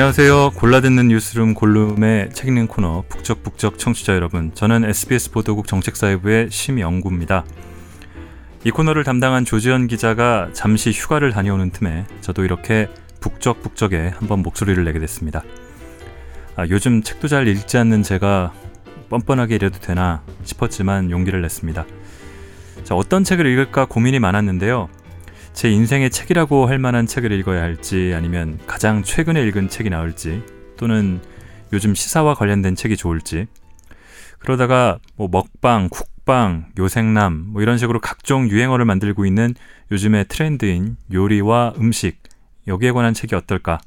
안녕하세요. 골라듣는 뉴스룸 골룸의 책 읽는 코너 북적북적 청취자 여러분. 저는 SBS 보도국 정책사회부의 심영구입니다. 이 코너를 담당한 조지현 기자가 잠시 휴가를 다녀오는 틈에 저도 이렇게 북적북적에 한번 목소리를 내게 됐습니다. 아, 요즘 책도 잘 읽지 않는 제가 뻔뻔하게 이래도 되나 싶었지만 용기를 냈습니다. 자, 어떤 책을 읽을까 고민이 많았는데요. 제 인생의 책이라고 할 만한 책을 읽어야 할지 아니면 가장 최근에 읽은 책이 나올지 또는 요즘 시사와 관련된 책이 좋을지 그러다가 뭐 먹방, 쿡방, 요생남 뭐 이런 식으로 각종 유행어를 만들고 있는 요즘의 트렌드인 요리와 음식 여기에 관한 책이 어떨까?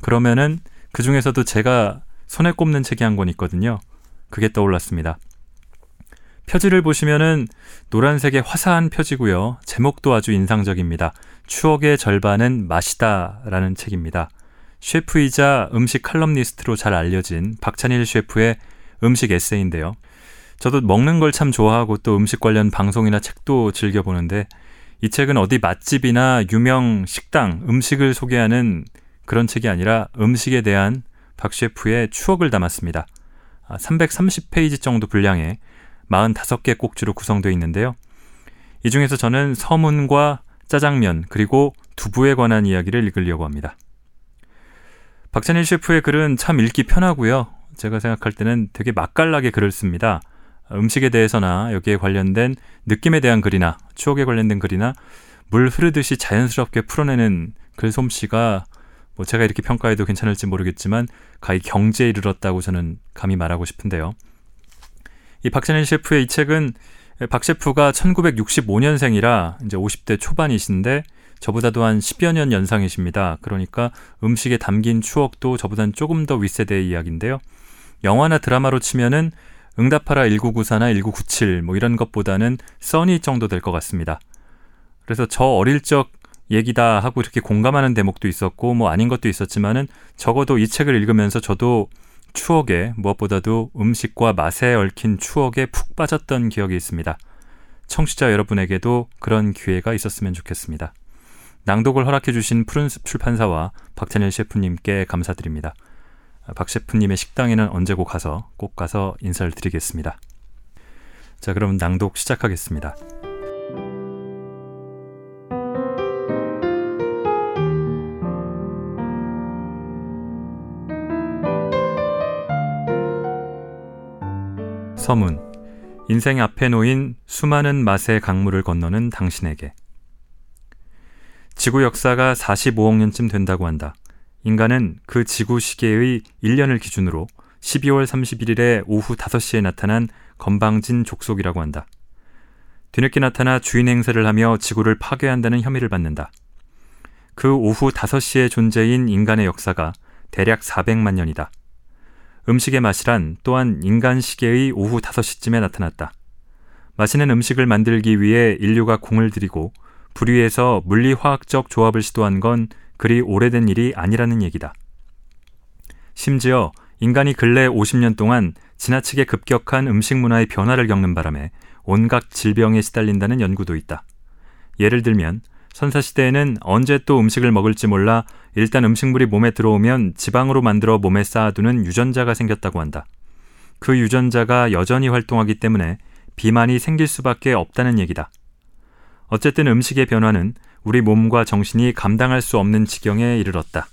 그러면은 그 중에서도 제가 손에 꼽는 책이 한 권 있거든요. 그게 떠올랐습니다. 표지를 보시면은 노란색의 화사한 표지고요. 제목도 아주 인상적입니다. 추억의 절반은 맛이다라는 책입니다. 셰프이자 음식 칼럼니스트로 잘 알려진 박찬일 셰프의 음식 에세이인데요. 저도 먹는 걸 참 좋아하고 또 음식 관련 방송이나 책도 즐겨보는데 이 책은 어디 맛집이나 유명 식당, 음식을 소개하는 그런 책이 아니라 음식에 대한 박 셰프의 추억을 담았습니다. 330페이지 아, 정도 분량에 45개 꼭지로 구성되어 있는데요. 이 중에서 저는 서문과 짜장면 그리고 두부에 관한 이야기를 읽으려고 합니다. 박찬일 셰프의 글은 참 읽기 편하고요. 제가 생각할 때는 되게 맛깔나게 글을 씁니다. 음식에 대해서나 여기에 관련된 느낌에 대한 글이나 추억에 관련된 글이나 물 흐르듯이 자연스럽게 풀어내는 글솜씨가 뭐 제가 이렇게 평가해도 괜찮을지 모르겠지만 가히 경제에 이르렀다고 저는 감히 말하고 싶은데요. 이 박찬일 셰프의 이 책은 박 셰프가 1965년생이라 이제 50대 초반이신데 저보다도 한 10여 년 연상이십니다. 그러니까 음식에 담긴 추억도 저보다는 조금 더 윗세대의 이야기인데요. 영화나 드라마로 치면은 응답하라 1994나 1997 뭐 이런 것보다는 써니 정도 될 것 같습니다. 그래서 저 어릴 적 얘기다 하고 이렇게 공감하는 대목도 있었고 뭐 아닌 것도 있었지만은 적어도 이 책을 읽으면서 저도 추억에 무엇보다도 음식과 맛에 얽힌 추억에 푹 빠졌던 기억이 있습니다. 청취자 여러분에게도 그런 기회가 있었으면 좋겠습니다. 낭독을 허락해 주신 푸른숲 출판사와 박찬일 셰프님께 감사드립니다. 박 셰프님의 식당에는 언제고 가서 꼭 가서 인사를 드리겠습니다. 자, 그럼 낭독 시작하겠습니다. 서문 인생 앞에 놓인 수많은 맛의 강물을 건너는 당신에게 지구 역사가 45억 년쯤 된다고 한다. 인간은 그 지구 시계의 1년을 기준으로 12월 31일에 오후 5시에 나타난 건방진 족속이라고 한다. 뒤늦게 나타나 주인 행세를 하며 지구를 파괴한다는 혐의를 받는다. 그 오후 5시의 존재인 인간의 역사가 대략 400만 년이다. 음식의 맛이란 또한 인간 시계의 오후 5시쯤에 나타났다. 맛있는 음식을 만들기 위해 인류가 공을 들이고 불 위에서 물리화학적 조합을 시도한 건 그리 오래된 일이 아니라는 얘기다. 심지어 인간이 근래 50년 동안 지나치게 급격한 음식 문화의 변화를 겪는 바람에 온갖 질병에 시달린다는 연구도 있다. 예를 들면 선사시대에는 언제 또 음식을 먹을지 몰라 일단 음식물이 몸에 들어오면 지방으로 만들어 몸에 쌓아두는 유전자가 생겼다고 한다. 그 유전자가 여전히 활동하기 때문에 비만이 생길 수밖에 없다는 얘기다. 어쨌든 음식의 변화는 우리 몸과 정신이 감당할 수 없는 지경에 이르렀다.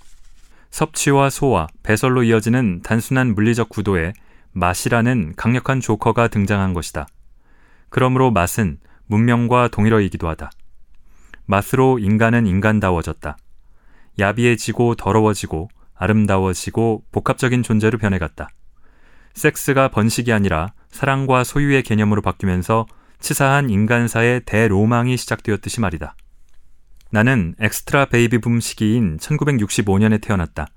섭취와 소화, 배설로 이어지는 단순한 물리적 구도에 맛이라는 강력한 조커가 등장한 것이다. 그러므로 맛은 문명과 동일어이기도 하다. 맛으로 인간은 인간다워졌다. 야비해지고 더러워지고 아름다워지고 복합적인 존재로 변해갔다. 섹스가 번식이 아니라 사랑과 소유의 개념으로 바뀌면서 치사한 인간사의 대로망이 시작되었듯이 말이다. 나는 엑스트라 베이비붐 시기인 1965년에 태어났다.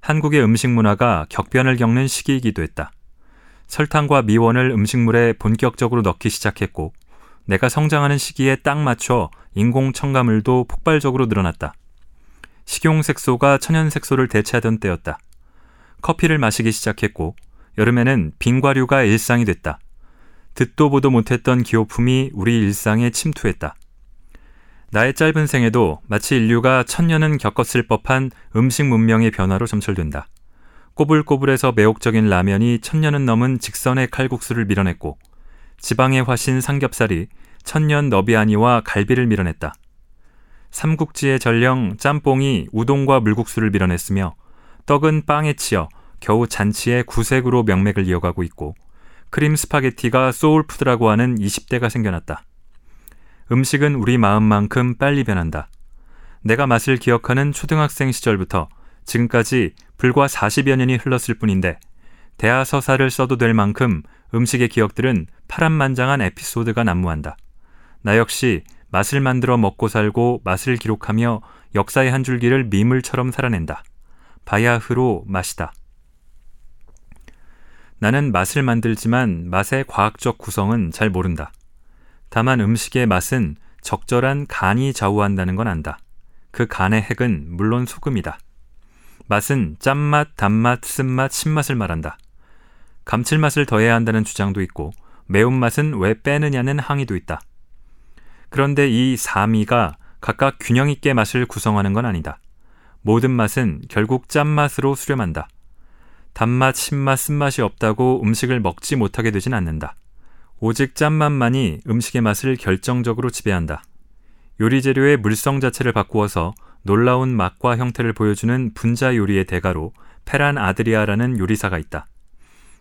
한국의 음식 문화가 격변을 겪는 시기이기도 했다. 설탕과 미원을 음식물에 본격적으로 넣기 시작했고, 내가 성장하는 시기에 딱 맞춰 인공 첨가물도 폭발적으로 늘어났다. 식용 색소가 천연 색소를 대체하던 때였다. 커피를 마시기 시작했고 여름에는 빙과류가 일상이 됐다. 듣도 보도 못했던 기호품이 우리 일상에 침투했다. 나의 짧은 생에도 마치 인류가 천년은 겪었을 법한 음식 문명의 변화로 점철된다. 꼬불꼬불해서 매혹적인 라면이 천년은 넘은 직선의 칼국수를 밀어냈고 지방의 화신 삼겹살이 천년 너비아니와 갈비를 밀어냈다. 삼국지의 전령 짬뽕이 우동과 물국수를 밀어냈으며 떡은 빵에 치여 겨우 잔치의 구색으로 명맥을 이어가고 있고 크림 스파게티가 soul food라고 하는 20대가 생겨났다. 음식은 우리 마음만큼 빨리 변한다. 내가 맛을 기억하는 초등학생 시절부터 지금까지 불과 40여 년이 흘렀을 뿐인데 대하 서사를 써도 될 만큼 음식의 기억들은 파란만장한 에피소드가 난무한다. 나 역시 맛을 만들어 먹고 살고 맛을 기록하며 역사의 한 줄기를 미물처럼 살아낸다. 바야흐로 맛이다. 나는 맛을 만들지만 맛의 과학적 구성은 잘 모른다. 다만 음식의 맛은 적절한 간이 좌우한다는 건 안다. 그 간의 핵은 물론 소금이다. 맛은 짠맛, 단맛, 쓴맛, 신맛을 말한다. 감칠맛을 더해야 한다는 주장도 있고 매운맛은 왜 빼느냐는 항의도 있다. 그런데 이 3위가 각각 균형 있게 맛을 구성하는 건 아니다. 모든 맛은 결국 짠맛으로 수렴한다. 단맛, 신맛, 쓴맛이 없다고 음식을 먹지 못하게 되진 않는다. 오직 짠맛만이 음식의 맛을 결정적으로 지배한다. 요리 재료의 물성 자체를 바꾸어서 놀라운 맛과 형태를 보여주는 분자 요리의 대가로 페란 아드리아라는 요리사가 있다.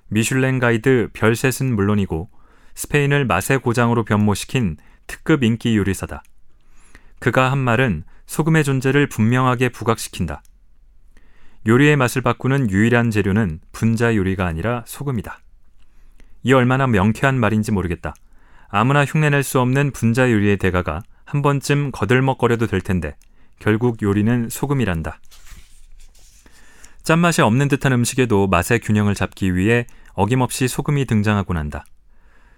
미슐랭 가이드 별셋은 물론이고 스페인을 맛의 고장으로 변모시킨 특급 인기 요리사다. 그가 한 말은 소금의 존재를 분명하게 부각시킨다. 요리의 맛을 바꾸는 유일한 재료는 분자 요리가 아니라 소금이다. 이 얼마나 명쾌한 말인지 모르겠다. 아무나 흉내낼 수 없는 분자 요리의 대가가 한 번쯤 거들먹거려도 될 텐데 결국 요리는 소금이란다. 짠맛이 없는 듯한 음식에도 맛의 균형을 잡기 위해 어김없이 소금이 등장하곤 한다.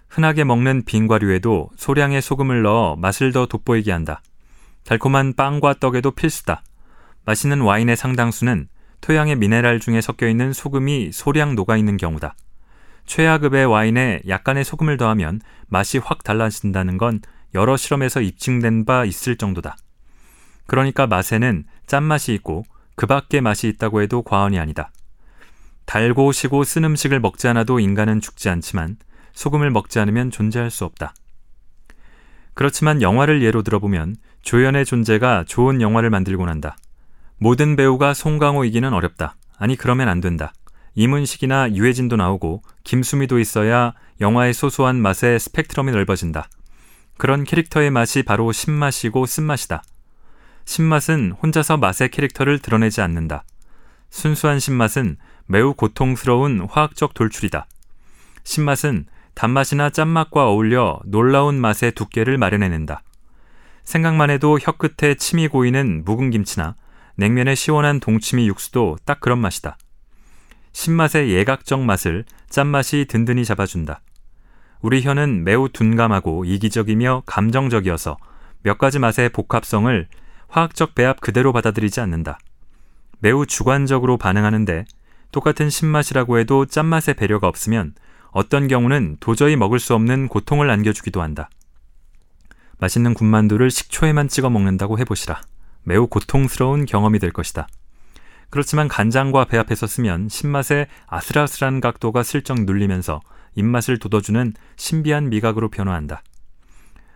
흔하게 먹는 빙과류에도 소량의 소금을 넣어 맛을 더 돋보이게 한다. 달콤한 빵과 떡에도 필수다. 맛있는 와인의 상당수는 토양의 미네랄 중에 섞여 있는 소금이 소량 녹아 있는 경우다. 최하급의 와인에 약간의 소금을 더하면 맛이 확 달라진다는 건 여러 실험에서 입증된 바 있을 정도다. 그러니까 맛에는 짠맛이 있고 그 밖에 맛이 있다고 해도 과언이 아니다. 달고 시고 쓴 음식을 먹지 않아도 인간은 죽지 않지만 소금을 먹지 않으면 존재할 수 없다. 그렇지만 영화를 예로 들어보면 조연의 존재가 좋은 영화를 만들곤 한다. 모든 배우가 송강호이기는 어렵다. 아니 그러면 안 된다. 이문식이나 유해진도 나오고 김수미도 있어야 영화의 소소한 맛의 스펙트럼이 넓어진다. 그런 캐릭터의 맛이 바로 신맛이고 쓴맛이다. 신맛은 혼자서 맛의 캐릭터를 드러내지 않는다. 순수한 신맛은 매우 고통스러운 화학적 돌출이다. 신맛은 단맛이나 짠맛과 어울려 놀라운 맛의 두께를 마련해낸다. 생각만 해도 혀끝에 침이 고이는 묵은 김치나 냉면의 시원한 동치미 육수도 딱 그런 맛이다. 신맛의 예각적 맛을 짠맛이 든든히 잡아준다. 우리 혀는 매우 둔감하고 이기적이며 감정적이어서 몇 가지 맛의 복합성을 화학적 배합 그대로 받아들이지 않는다. 매우 주관적으로 반응하는데 똑같은 신맛이라고 해도 짠맛의 배려가 없으면 어떤 경우는 도저히 먹을 수 없는 고통을 안겨주기도 한다. 맛있는 군만두를 식초에만 찍어 먹는다고 해보시라. 매우 고통스러운 경험이 될 것이다. 그렇지만 간장과 배합해서 쓰면 신맛의 아슬아슬한 각도가 슬쩍 눌리면서 입맛을 돋워주는 신비한 미각으로 변화한다.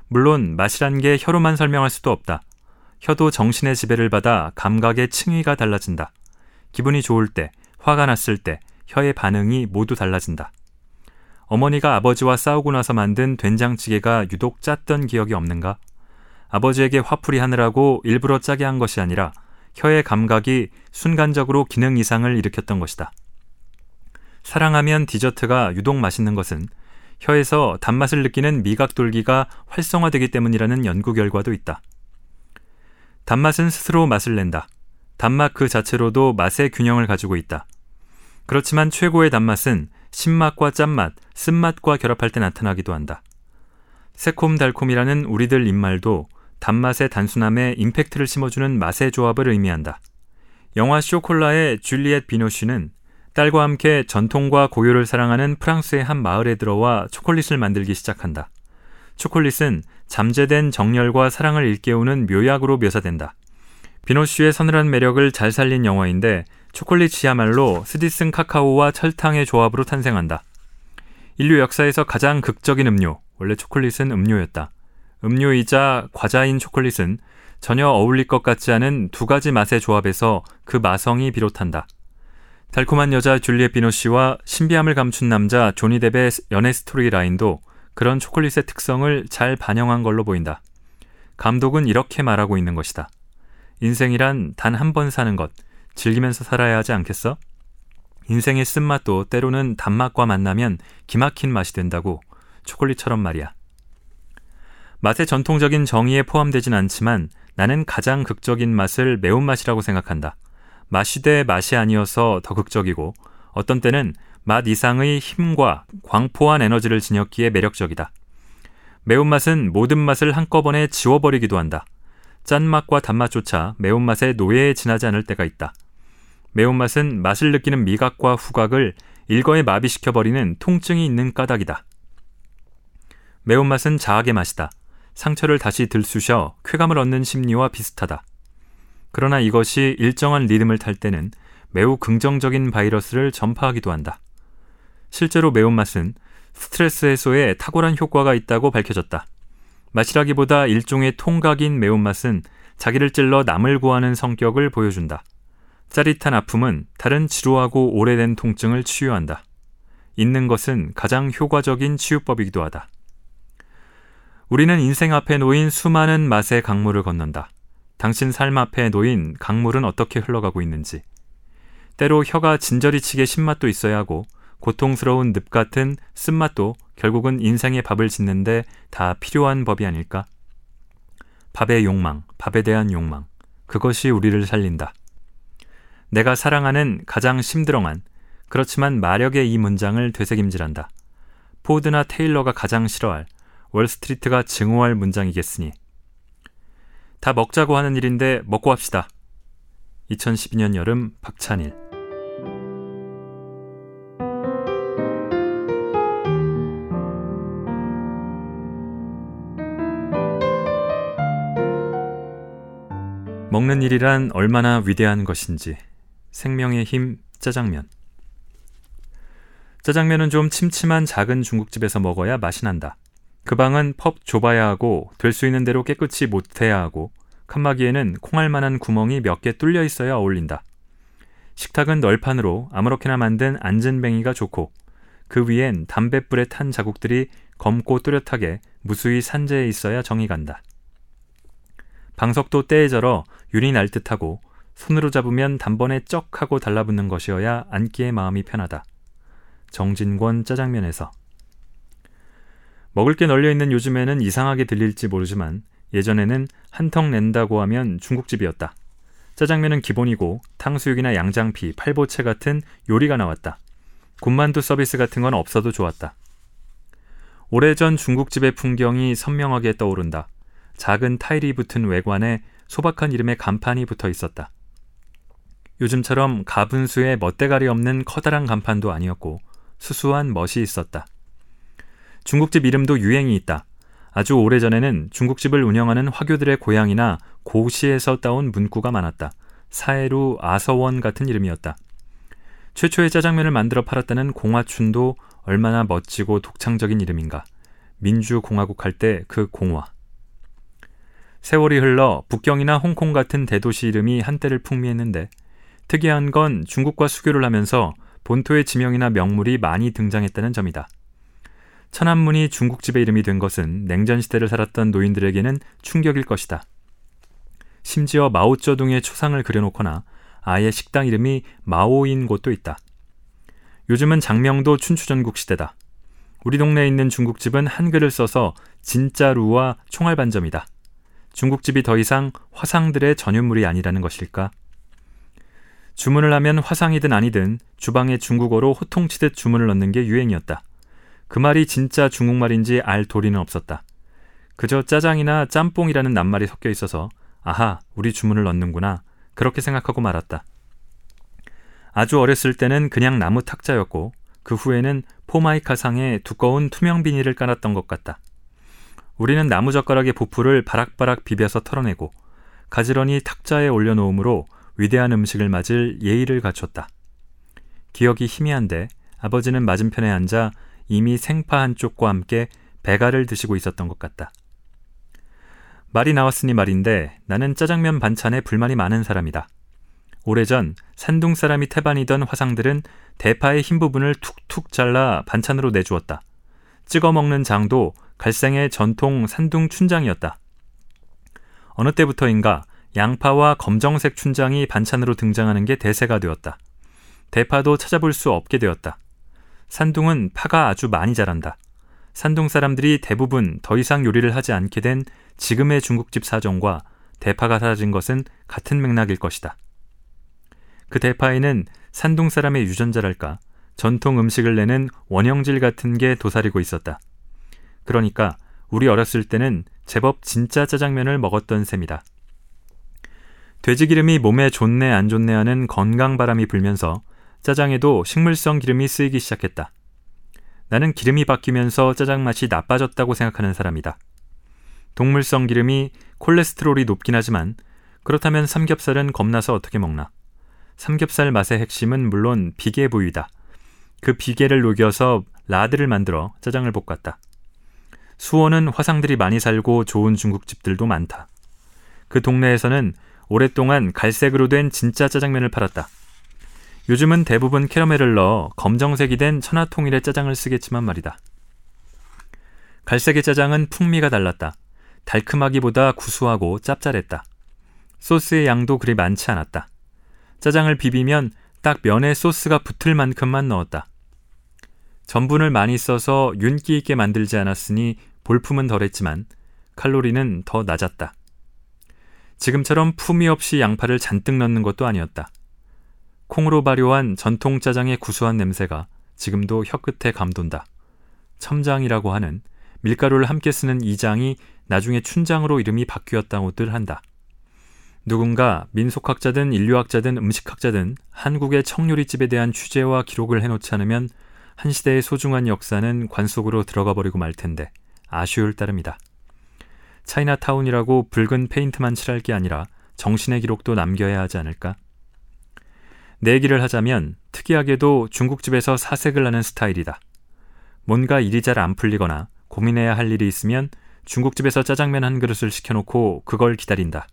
물론 맛이란 게 혀로만 설명할 수도 없다. 혀도 정신의 지배를 받아 감각의 층위가 달라진다. 기분이 좋을 때, 화가 났을 때 혀의 반응이 모두 달라진다. 어머니가 아버지와 싸우고 나서 만든 된장찌개가 유독 짰던 기억이 없는가? 아버지에게 화풀이 하느라고 일부러 짜게 한 것이 아니라 혀의 감각이 순간적으로 기능 이상을 일으켰던 것이다. 사랑하면 디저트가 유독 맛있는 것은 혀에서 단맛을 느끼는 미각 돌기가 활성화되기 때문이라는 연구 결과도 있다. 단맛은 스스로 맛을 낸다. 단맛 그 자체로도 맛의 균형을 가지고 있다. 그렇지만 최고의 단맛은 신맛과 짠맛, 쓴맛과 결합할 때 나타나기도 한다. 새콤달콤이라는 우리들 입말도 단맛의 단순함에 임팩트를 심어주는 맛의 조합을 의미한다. 영화 쇼콜라의 줄리엣 비노쉬는 딸과 함께 전통과 고유를 사랑하는 프랑스의 한 마을에 들어와 초콜릿을 만들기 시작한다. 초콜릿은 잠재된 정열과 사랑을 일깨우는 묘약으로 묘사된다. 비노쉬의 서늘한 매력을 잘 살린 영화인데 초콜릿이야말로 스디슨 카카오와 설탕의 조합으로 탄생한다. 인류 역사에서 가장 극적인 음료, 원래 초콜릿은 음료였다. 음료이자 과자인 초콜릿은 전혀 어울릴 것 같지 않은 두 가지 맛의 조합에서 그 마성이 비롯한다. 달콤한 여자 줄리엣 비노 씨와 신비함을 감춘 남자 조니 뎁의 연애 스토리 라인도 그런 초콜릿의 특성을 잘 반영한 걸로 보인다. 감독은 이렇게 말하고 있는 것이다. 인생이란 단 한 번 사는 것, 즐기면서 살아야 하지 않겠어? 인생의 쓴맛도 때로는 단맛과 만나면 기막힌 맛이 된다고 초콜릿처럼 말이야. 맛의 전통적인 정의에 포함되진 않지만 나는 가장 극적인 맛을 매운맛이라고 생각한다. 맛이 돼 맛이 아니어서 더 극적이고 어떤 때는 맛 이상의 힘과 광포한 에너지를 지녔기에 매력적이다. 매운맛은 모든 맛을 한꺼번에 지워버리기도 한다. 짠맛과 단맛조차 매운맛의 노예에 지나지 않을 때가 있다. 매운맛은 맛을 느끼는 미각과 후각을 일거에 마비시켜버리는 통증이 있는 까닭이다. 매운맛은 자학의 맛이다. 상처를 다시 들쑤셔 쾌감을 얻는 심리와 비슷하다. 그러나 이것이 일정한 리듬을 탈 때는 매우 긍정적인 바이러스를 전파하기도 한다. 실제로 매운맛은 스트레스 해소에 탁월한 효과가 있다고 밝혀졌다. 맛이라기보다 일종의 통각인 매운맛은 자기를 찔러 남을 구하는 성격을 보여준다. 짜릿한 아픔은 다른 지루하고 오래된 통증을 치유한다. 있는 것은 가장 효과적인 치유법이기도 하다. 우리는 인생 앞에 놓인 수많은 맛의 강물을 건넌다. 당신 삶 앞에 놓인 강물은 어떻게 흘러가고 있는지. 때로 혀가 진저리 치게 신맛도 있어야 하고 고통스러운 늪 같은 쓴맛도 결국은 인생의 밥을 짓는데 다 필요한 법이 아닐까? 밥의 욕망, 밥에 대한 욕망. 그것이 우리를 살린다. 내가 사랑하는 가장 심드렁한, 그렇지만 마력의 이 문장을 되새김질한다. 포드나 테일러가 가장 싫어할, 월스트리트가 증오할 문장이겠으니 다 먹자고 하는 일인데 먹고 합시다. 2012년 여름 박찬일 먹는 일이란 얼마나 위대한 것인지 생명의 힘 짜장면 짜장면은 좀 침침한 작은 중국집에서 먹어야 맛이 난다. 그 방은 펍 좁아야 하고 될 수 있는 대로 깨끗이 못해야 하고 칸막이에는 콩알 만한 구멍이 몇 개 뚫려 있어야 어울린다. 식탁은 널판으로 아무렇게나 만든 안전뱅이가 좋고 그 위엔 담뱃불에 탄 자국들이 검고 뚜렷하게 무수히 산재해 있어야 정이 간다. 방석도 때에 절어 윤이 날 듯하고 손으로 잡으면 단번에 쩍 하고 달라붙는 것이어야 앉기에 마음이 편하다. 정진권 짜장면에서 먹을 게 널려 있는 요즘에는 이상하게 들릴지 모르지만 예전에는 한턱 낸다고 하면 중국집이었다. 짜장면은 기본이고 탕수육이나 양장피, 팔보채 같은 요리가 나왔다. 군만두 서비스 같은 건 없어도 좋았다. 오래전 중국집의 풍경이 선명하게 떠오른다. 작은 타일이 붙은 외관에 소박한 이름의 간판이 붙어 있었다. 요즘처럼 가분수에 멋대가리 없는 커다란 간판도 아니었고 수수한 멋이 있었다. 중국집 이름도 유행이 있다. 아주 오래전에는 중국집을 운영하는 화교들의 고향이나 고시에서 따온 문구가 많았다. 사해루 아서원 같은 이름이었다. 최초의 짜장면을 만들어 팔았다는 공화춘도 얼마나 멋지고 독창적인 이름인가. 민주공화국 할 때 그 공화. 세월이 흘러 북경이나 홍콩 같은 대도시 이름이 한때를 풍미했는데 특이한 건 중국과 수교를 하면서 본토의 지명이나 명물이 많이 등장했다는 점이다. 천안문이 중국집의 이름이 된 것은 냉전 시대를 살았던 노인들에게는 충격일 것이다. 심지어 마오쩌둥의 초상을 그려놓거나 아예 식당 이름이 마오인 곳도 있다. 요즘은 장명도 춘추전국 시대다. 우리 동네에 있는 중국집은 한글을 써서 진짜루와 총알반점이다. 중국집이 더 이상 화상들의 전유물이 아니라는 것일까? 주문을 하면 화상이든 아니든 주방에 중국어로 호통치듯 주문을 넣는 게 유행이었다. 그 말이 진짜 중국말인지 알 도리는 없었다. 그저 짜장이나 짬뽕이라는 낱말이 섞여 있어서 아하, 우리 주문을 넣는구나. 그렇게 생각하고 말았다. 아주 어렸을 때는 그냥 나무 탁자였고 그 후에는 포마이카 상에 두꺼운 투명 비닐을 깔았던 것 같다. 우리는 나무젓가락의 부풀을 바락바락 비벼서 털어내고 가지런히 탁자에 올려놓으므로 위대한 음식을 맞을 예의를 갖췄다. 기억이 희미한데 아버지는 맞은편에 앉아 이미 생파 한 쪽과 함께 배가를 드시고 있었던 것 같다. 말이 나왔으니 말인데 나는 짜장면 반찬에 불만이 많은 사람이다. 오래전 산둥 사람이 태반이던 화상들은 대파의 흰 부분을 툭툭 잘라 반찬으로 내주었다. 찍어 먹는 장도 갈생의 전통 산둥 춘장이었다. 어느 때부터인가 양파와 검정색 춘장이 반찬으로 등장하는 게 대세가 되었다. 대파도 찾아볼 수 없게 되었다. 산둥은 파가 아주 많이 자란다. 산둥 사람들이 대부분 더 이상 요리를 하지 않게 된 지금의 중국집 사정과 대파가 사라진 것은 같은 맥락일 것이다. 그 대파에는 산둥 사람의 유전자랄까 전통 음식을 내는 원형질 같은 게 도사리고 있었다. 그러니까 우리 어렸을 때는 제법 진짜 짜장면을 먹었던 셈이다. 돼지 기름이 몸에 좋네 안 좋네 하는 건강 바람이 불면서 짜장에도 식물성 기름이 쓰이기 시작했다. 나는 기름이 바뀌면서 짜장 맛이 나빠졌다고 생각하는 사람이다. 동물성 기름이 콜레스테롤이 높긴 하지만 그렇다면 삼겹살은 겁나서 어떻게 먹나? 삼겹살 맛의 핵심은 물론 비계 부위다. 그 비계를 녹여서 라드를 만들어 짜장을 볶았다. 수원은 화상들이 많이 살고 좋은 중국집들도 많다. 그 동네에서는 오랫동안 갈색으로 된 진짜 짜장면을 팔았다. 요즘은 대부분 캐러멜을 넣어 검정색이 된 천하통일의 짜장을 쓰겠지만 말이다. 갈색의 짜장은 풍미가 달랐다. 달큼하기보다 구수하고 짭짤했다. 소스의 양도 그리 많지 않았다. 짜장을 비비면 딱 면에 소스가 붙을 만큼만 넣었다. 전분을 많이 써서 윤기 있게 만들지 않았으니 볼품은 덜했지만 칼로리는 더 낮았다. 지금처럼 품위 없이 양파를 잔뜩 넣는 것도 아니었다. 콩으로 발효한 전통 짜장의 구수한 냄새가 지금도 혀끝에 감돈다. 첨장이라고 하는 밀가루를 함께 쓰는 이 장이 나중에 춘장으로 이름이 바뀌었다고들 한다. 누군가 민속학자든 인류학자든 음식학자든 한국의 청요리집에 대한 취재와 기록을 해놓지 않으면 한 시대의 소중한 역사는 관 속으로 들어가 버리고 말 텐데 아쉬울 따름이다. 차이나타운이라고 붉은 페인트만 칠할 게 아니라 정신의 기록도 남겨야 하지 않을까? 내 얘기를 하자면 특이하게도 중국집에서 사색을 하는 스타일이다. 뭔가 일이 잘 안 풀리거나 고민해야 할 일이 있으면 중국집에서 짜장면 한 그릇을 시켜놓고 그걸 기다린다.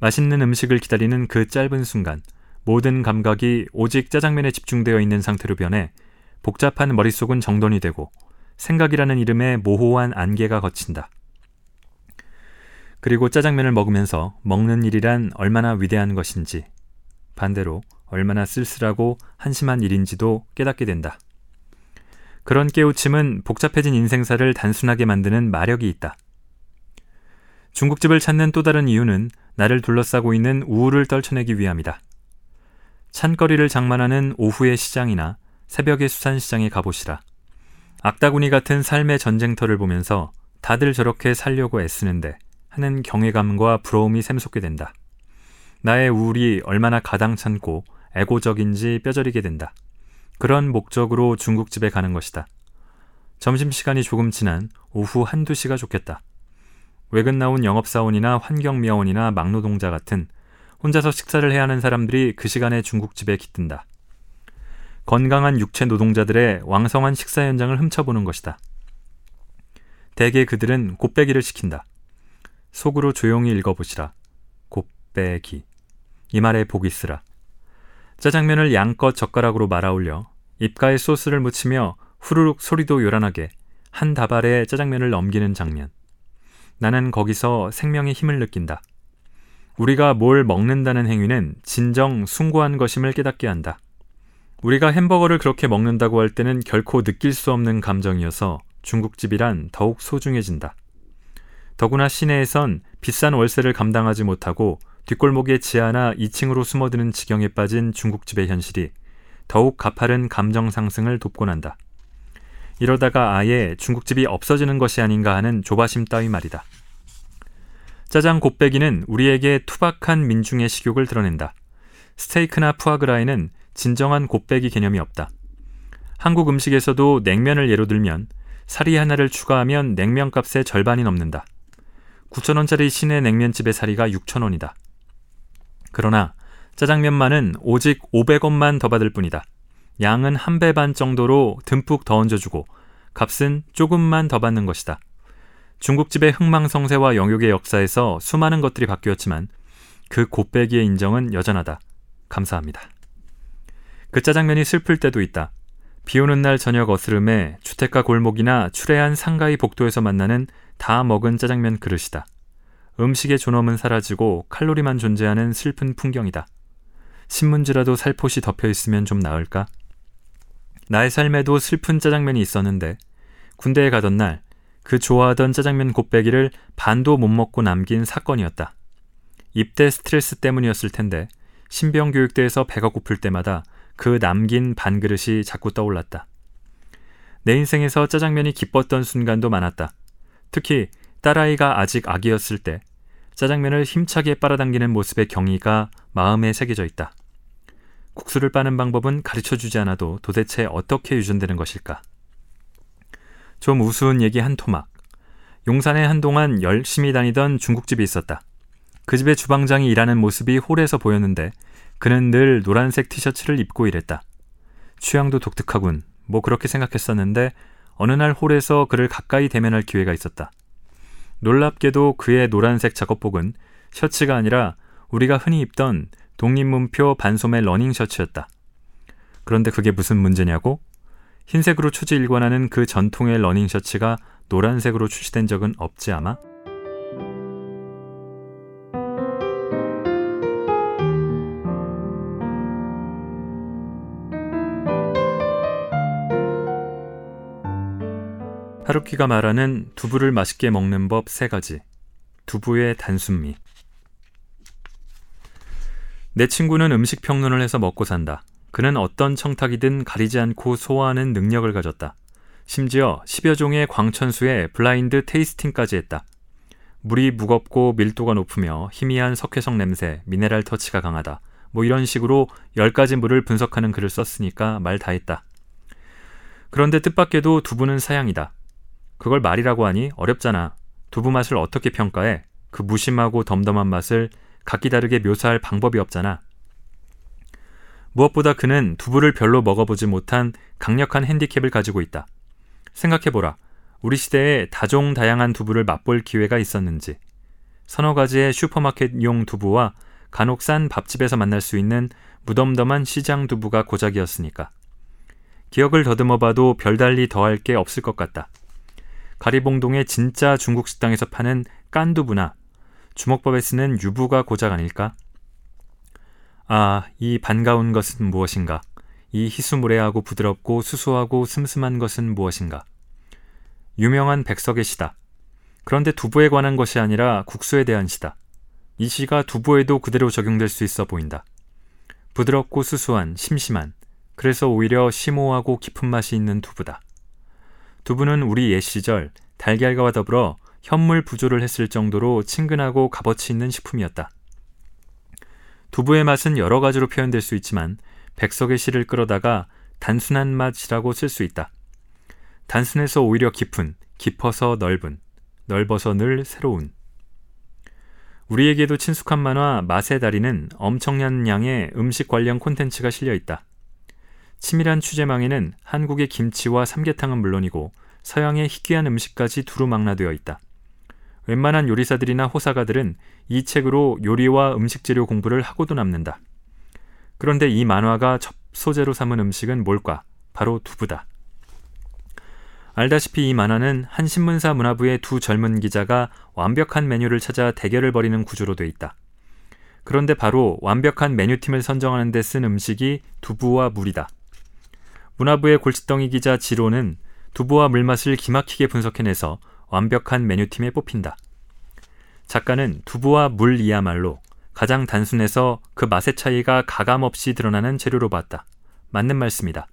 맛있는 음식을 기다리는 그 짧은 순간 모든 감각이 오직 짜장면에 집중되어 있는 상태로 변해 복잡한 머릿속은 정돈이 되고 생각이라는 이름의 모호한 안개가 거친다. 그리고 짜장면을 먹으면서 먹는 일이란 얼마나 위대한 것인지 반대로 얼마나 쓸쓸하고 한심한 일인지도 깨닫게 된다. 그런 깨우침은 복잡해진 인생사를 단순하게 만드는 마력이 있다. 중국집을 찾는 또 다른 이유는 나를 둘러싸고 있는 우울을 떨쳐내기 위함이다. 찬거리를 장만하는 오후의 시장이나 새벽의 수산시장에 가보시라. 악다구니 같은 삶의 전쟁터를 보면서 다들 저렇게 살려고 애쓰는데 하는 경외감과 부러움이 샘솟게 된다. 나의 우울이 얼마나 가당찮고 애고적인지 뼈저리게 된다. 그런 목적으로 중국집에 가는 것이다. 점심시간이 조금 지난 오후 한두 시가 좋겠다. 외근 나온 영업사원이나 환경미화원이나 막노동자 같은 혼자서 식사를 해야 하는 사람들이 그 시간에 중국집에 깃든다. 건강한 육체 노동자들의 왕성한 식사 현장을 훔쳐보는 것이다. 대개 그들은 곱빼기를 시킨다. 속으로 조용히 읽어보시라. 곱빼기. 이 말에 복이 쓰라. 짜장면을 양껏 젓가락으로 말아 올려 입가에 소스를 묻히며 후루룩 소리도 요란하게 한 다발에 짜장면을 넘기는 장면. 나는 거기서 생명의 힘을 느낀다. 우리가 뭘 먹는다는 행위는 진정 숭고한 것임을 깨닫게 한다. 우리가 햄버거를 그렇게 먹는다고 할 때는 결코 느낄 수 없는 감정이어서 중국집이란 더욱 소중해진다. 더구나 시내에선 비싼 월세를 감당하지 못하고 뒷골목에 지하나 2층으로 숨어드는 지경에 빠진 중국집의 현실이 더욱 가파른 감정 상승을 돕곤 한다. 이러다가 아예 중국집이 없어지는 것이 아닌가 하는 조바심 따위 말이다. 짜장 곱빼기는 우리에게 투박한 민중의 식욕을 드러낸다. 스테이크나 푸아그라에는 진정한 곱빼기 개념이 없다. 한국 음식에서도 냉면을 예로 들면 사리 하나를 추가하면 냉면 값의 절반이 넘는다. 9천원짜리 시내 냉면집의 사리가 6천원이다. 그러나 짜장면만은 오직 500원만 더 받을 뿐이다. 양은 한 배 반 정도로 듬뿍 더 얹어주고 값은 조금만 더 받는 것이다. 중국집의 흥망성쇠와 영육의 역사에서 수많은 것들이 바뀌었지만 그 곱빼기의 인정은 여전하다. 감사합니다. 그 짜장면이 슬플 때도 있다. 비 오는 날 저녁 어스름에 주택가 골목이나 추레한 상가의 복도에서 만나는 다 먹은 짜장면 그릇이다. 음식의 존엄은 사라지고 칼로리만 존재하는 슬픈 풍경이다. 신문지라도 살포시 덮여 있으면 좀 나을까? 나의 삶에도 슬픈 짜장면이 있었는데 군대에 가던 날 그 좋아하던 짜장면 곱빼기를 반도 못 먹고 남긴 사건이었다. 입대 스트레스 때문이었을 텐데 신병 교육대에서 배가 고플 때마다 그 남긴 반그릇이 자꾸 떠올랐다. 내 인생에서 짜장면이 기뻤던 순간도 많았다. 특히 딸아이가 아직 아기였을 때 짜장면을 힘차게 빨아당기는 모습의 경의가 마음에 새겨져 있다. 국수를 빠는 방법은 가르쳐 주지 않아도 도대체 어떻게 유전되는 것일까? 좀 우스운 얘기 한 토막. 용산에 한동안 열심히 다니던 중국집이 있었다. 그 집의 주방장이 일하는 모습이 홀에서 보였는데 그는 늘 노란색 티셔츠를 입고 일했다. 취향도 독특하군. 뭐 그렇게 생각했었는데 어느 날 홀에서 그를 가까이 대면할 기회가 있었다. 놀랍게도 그의 노란색 작업복은 셔츠가 아니라 우리가 흔히 입던 독립문표 반소매 러닝 셔츠였다. 그런데 그게 무슨 문제냐고? 흰색으로 초지 일관하는 그 전통의 러닝 셔츠가 노란색으로 출시된 적은 없지 아마? 하루키가 말하는 두부를 맛있게 먹는 법 세 가지. 두부의 단순미. 내 친구는 음식 평론을 해서 먹고 산다. 그는 어떤 청탁이든 가리지 않고 소화하는 능력을 가졌다. 심지어 10여 종의 광천수에 블라인드 테이스팅까지 했다. 물이 무겁고 밀도가 높으며 희미한 석회성 냄새, 미네랄 터치가 강하다. 뭐 이런 식으로 10가지 물을 분석하는 글을 썼으니까 말 다 했다. 그런데 뜻밖에도 두부는 사양이다. 그걸 말이라고 하니 어렵잖아. 두부 맛을 어떻게 평가해? 그 무심하고 덤덤한 맛을 각기 다르게 묘사할 방법이 없잖아. 무엇보다 그는 두부를 별로 먹어보지 못한 강력한 핸디캡을 가지고 있다. 생각해보라. 우리 시대에 다종다양한 두부를 맛볼 기회가 있었는지. 서너 가지의 슈퍼마켓용 두부와 간혹 싼 밥집에서 만날 수 있는 무덤덤한 시장 두부가 고작이었으니까. 기억을 더듬어 봐도 별달리 더할 게 없을 것 같다. 가리봉동의 진짜 중국 식당에서 파는 깐두부나 주먹밥에 쓰는 유부가 고작 아닐까? 아, 이 반가운 것은 무엇인가? 이 희수무례하고 부드럽고 수수하고 슴슴한 것은 무엇인가? 유명한 백석의 시다. 그런데 두부에 관한 것이 아니라 국수에 대한 시다. 이 시가 두부에도 그대로 적용될 수 있어 보인다. 부드럽고 수수한, 심심한, 그래서 오히려 심오하고 깊은 맛이 있는 두부다. 두부는 우리 옛 시절 달걀과 더불어 현물 부조를 했을 정도로 친근하고 값어치 있는 식품이었다. 두부의 맛은 여러 가지로 표현될 수 있지만 백석의 씨를 끌어다가 단순한 맛이라고 쓸 수 있다. 단순해서 오히려 깊은, 깊어서 넓은, 넓어서 늘 새로운. 우리에게도 친숙한 만화 맛의 달인은 엄청난 양의 음식 관련 콘텐츠가 실려 있다. 치밀한 취재망에는 한국의 김치와 삼계탕은 물론이고 서양의 희귀한 음식까지 두루망라되어 있다. 웬만한 요리사들이나 호사가들은 이 책으로 요리와 음식 재료 공부를 하고도 남는다. 그런데 이 만화가 첫 소재로 삼은 음식은 뭘까? 바로 두부다. 알다시피 이 만화는 한 신문사 문화부의 두 젊은 기자가 완벽한 메뉴를 찾아 대결을 벌이는 구조로 돼 있다. 그런데 바로 완벽한 메뉴팀을 선정하는 데 쓴 음식이 두부와 물이다. 문화부의 골칫덩이 기자 지로는 두부와 물맛을 기막히게 분석해내서 완벽한 메뉴팀에 뽑힌다. 작가는 두부와 물이야말로 가장 단순해서 그 맛의 차이가 가감없이 드러나는 재료로 봤다. 맞는 말씀이다.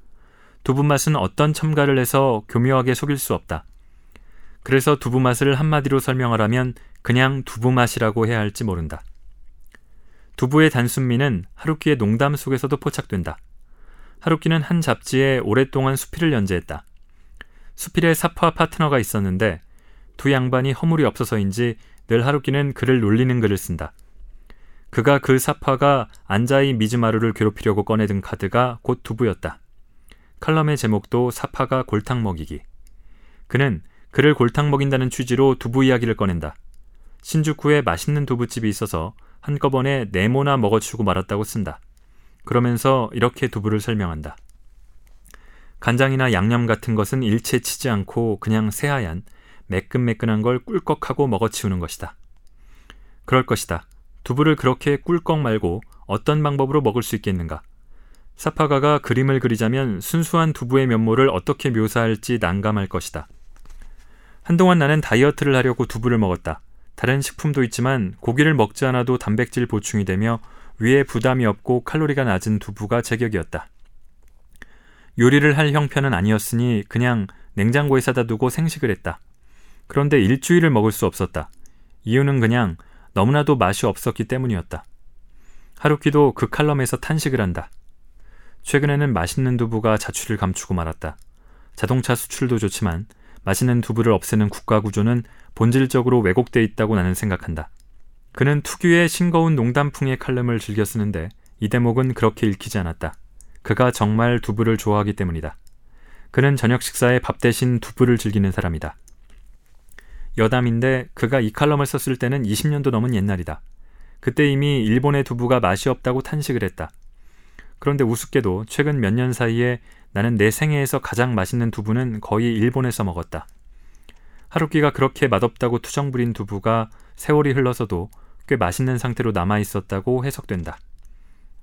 두부 맛은 어떤 첨가를 해서 교묘하게 속일 수 없다. 그래서 두부 맛을 한마디로 설명하라면 그냥 두부 맛이라고 해야 할지 모른다. 두부의 단순미는 하루키의 농담 속에서도 포착된다. 하루키는 한 잡지에 오랫동안 수필을 연재했다. 수필에 사파 파트너가 있었는데 두 양반이 허물이 없어서인지 늘 하루키는 그를 놀리는 글을 쓴다. 그가 그 사파가 안자이 미즈마루를 괴롭히려고 꺼내든 카드가 곧 두부였다. 칼럼의 제목도 사파가 골탕 먹이기. 그는 그를 골탕 먹인다는 취지로 두부 이야기를 꺼낸다. 신주쿠에 맛있는 두부집이 있어서 한꺼번에 네모나 먹어치우고 말았다고 쓴다. 그러면서 이렇게 두부를 설명한다. 간장이나 양념 같은 것은 일체 치지 않고 그냥 새하얀 매끈매끈한 걸 꿀꺽하고 먹어치우는 것이다. 그럴 것이다. 두부를 그렇게 꿀꺽 말고 어떤 방법으로 먹을 수 있겠는가? 사파가가 그림을 그리자면 순수한 두부의 면모를 어떻게 묘사할지 난감할 것이다. 한동안 나는 다이어트를 하려고 두부를 먹었다. 다른 식품도 있지만 고기를 먹지 않아도 단백질 보충이 되며 위에 부담이 없고 칼로리가 낮은 두부가 제격이었다. 요리를 할 형편은 아니었으니 그냥 냉장고에 사다 두고 생식을 했다. 그런데 일주일을 먹을 수 없었다. 이유는 그냥 너무나도 맛이 없었기 때문이었다. 하루키도 그 칼럼에서 탄식을 한다. 최근에는 맛있는 두부가 자취를 감추고 말았다. 자동차 수출도 좋지만 맛있는 두부를 없애는 국가 구조는 본질적으로 왜곡돼 있다고 나는 생각한다. 그는 특유의 싱거운 농담풍의 칼럼을 즐겨 쓰는데 이 대목은 그렇게 읽히지 않았다. 그가 정말 두부를 좋아하기 때문이다. 그는 저녁 식사에 밥 대신 두부를 즐기는 사람이다. 여담인데 그가 이 칼럼을 썼을 때는 20년도 넘은 옛날이다. 그때 이미 일본의 두부가 맛이 없다고 탄식을 했다. 그런데 우습게도 최근 몇 년 사이에 나는 내 생애에서 가장 맛있는 두부는 거의 일본에서 먹었다. 하루키가 그렇게 맛없다고 투정 부린 두부가 세월이 흘러서도 꽤 맛있는 상태로 남아 있었다고 해석된다.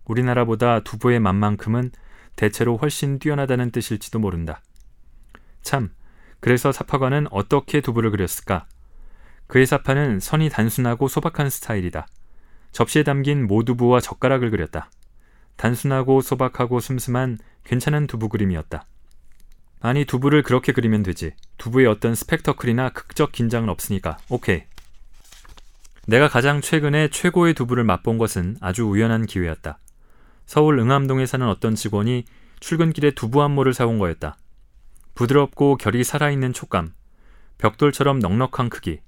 우리나라보다 두부의 맛만큼은 대체로 훨씬 뛰어나다는 뜻일지도 모른다. 참, 그래서 사파관은 어떻게 두부를 그렸을까? 그의 사파는 선이 단순하고 소박한 스타일이다. 접시에 담긴 모두부와 젓가락을 그렸다. 단순하고 소박하고 슴슴한 괜찮은 두부 그림이었다. 아니 두부를 그렇게 그리면 되지. 두부에 어떤 스펙터클이나 극적 긴장은 없으니까. 오케이. 내가 가장 최근에 최고의 두부를 맛본 것은 아주 우연한 기회였다. 서울 응암동에 사는 어떤 직원이 출근길에 두부 한 모를 사온 거였다. 부드럽고 결이 살아있는 촉감, 벽돌처럼 넉넉한 크기,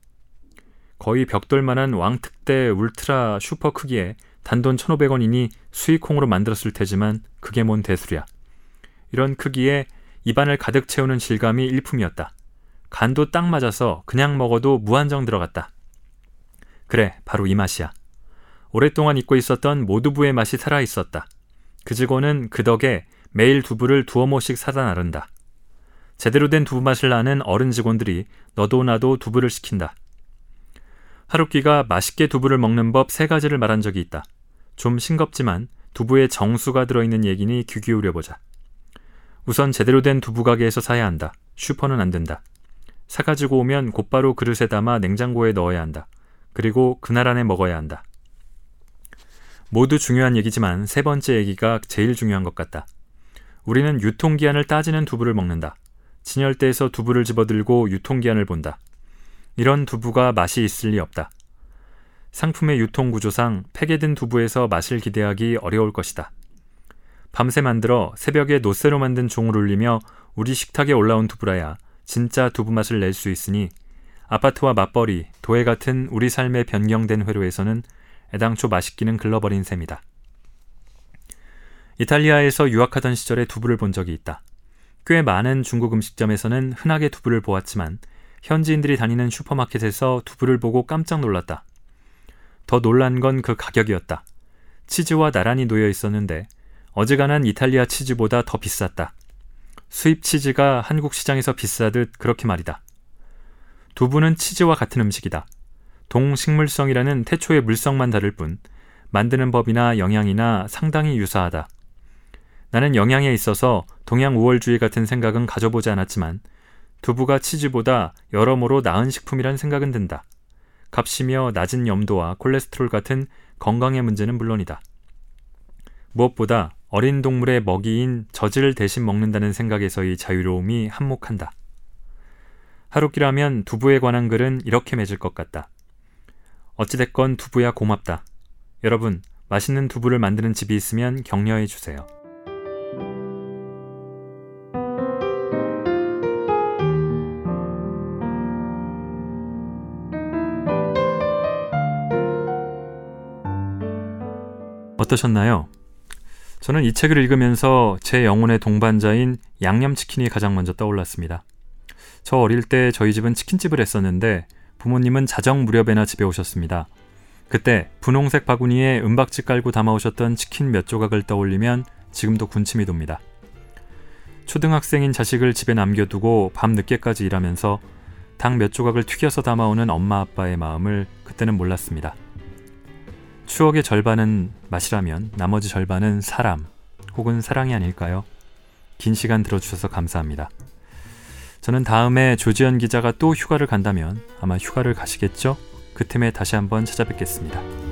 거의 벽돌만한 왕특대 울트라 슈퍼 크기에 단돈 1,500원이니 수익콩으로 만들었을 테지만 그게 뭔 대수랴. 이런 크기에 입안을 가득 채우는 질감이 일품이었다. 간도 딱 맞아서 그냥 먹어도 무한정 들어갔다. 그래, 바로 이 맛이야. 오랫동안 잊고 있었던 모두부의 맛이 살아 있었다. 그 직원은 그 덕에 매일 두부를 두어 모씩 사다 나른다. 제대로 된 두부 맛을 아는 어른 직원들이 너도 나도 두부를 시킨다. 하루키가 맛있게 두부를 먹는 법 세 가지를 말한 적이 있다. 좀 싱겁지만 두부에 정수가 들어있는 얘기니 귀 기울여보자. 우선 제대로 된 두부 가게에서 사야 한다. 슈퍼는 안 된다. 사가지고 오면 곧바로 그릇에 담아 냉장고에 넣어야 한다. 그리고 그날 안에 먹어야 한다. 모두 중요한 얘기지만 세 번째 얘기가 제일 중요한 것 같다. 우리는 유통기한을 따지는 두부를 먹는다. 진열대에서 두부를 집어들고 유통기한을 본다. 이런 두부가 맛이 있을 리 없다. 상품의 유통 구조상 든 두부에서 맛을 기대하기 어려울 것이다. 밤새 만들어 새벽에 노쇠로 만든 종을 울리며 우리 식탁에 올라온 두부라야 진짜 두부 맛을 낼 수 있으니 아파트와 맞벌이, 도해 같은 우리 삶의 변경된 회로에서는 애당초 맛있기는 글러버린 셈이다. 이탈리아에서 유학하던 시절에 두부를 본 적이 있다. 꽤 많은 중국 음식점에서는 흔하게 두부를 보았지만 현지인들이 다니는 슈퍼마켓에서 두부를 보고 깜짝 놀랐다. 더 놀란 건 그 가격이었다. 치즈와 나란히 놓여 있었는데 어지간한 이탈리아 치즈보다 더 비쌌다. 수입 치즈가 한국 시장에서 비싸듯 그렇게 말이다. 두부는 치즈와 같은 음식이다. 동식물성이라는 태초의 물성만 다를 뿐 만드는 법이나 영양이나 상당히 유사하다. 나는 영양에 있어서 동양 우월주의 같은 생각은 가져보지 않았지만 두부가 치즈보다 여러모로 나은 식품이란 생각은 든다. 값이며 낮은 염도와 콜레스테롤 같은 건강의 문제는 물론이다. 무엇보다 어린 동물의 먹이인 젖을 대신 먹는다는 생각에서의 자유로움이 한몫한다. 하루키라면 두부에 관한 글은 이렇게 맺을 것 같다. 어찌됐건 두부야 고맙다. 여러분, 맛있는 두부를 만드는 집이 있으면 격려해 주세요. 어떠셨나요? 저는 이 책을 읽으면서 제 영혼의 동반자인 양념치킨이 가장 먼저 떠올랐습니다. 저 어릴 때 저희 집은 치킨집을 했었는데 부모님은 자정 무렵에나 집에 오셨습니다. 그때 분홍색 바구니에 은박지 깔고 담아오셨던 치킨 몇 조각을 떠올리면 지금도 군침이 돕니다. 초등학생인 자식을 집에 남겨두고 밤 늦게까지 일하면서 당 몇 조각을 튀겨서 담아오는 엄마 아빠의 마음을 그때는 몰랐습니다. 추억의 절반은 맛이라면 나머지 절반은 사람 혹은 사랑이 아닐까요? 긴 시간 들어주셔서 감사합니다. 저는 다음에 조지현 기자가 또 휴가를 간다면 아마 휴가를 가시겠죠? 그 틈에 다시 한번 찾아뵙겠습니다.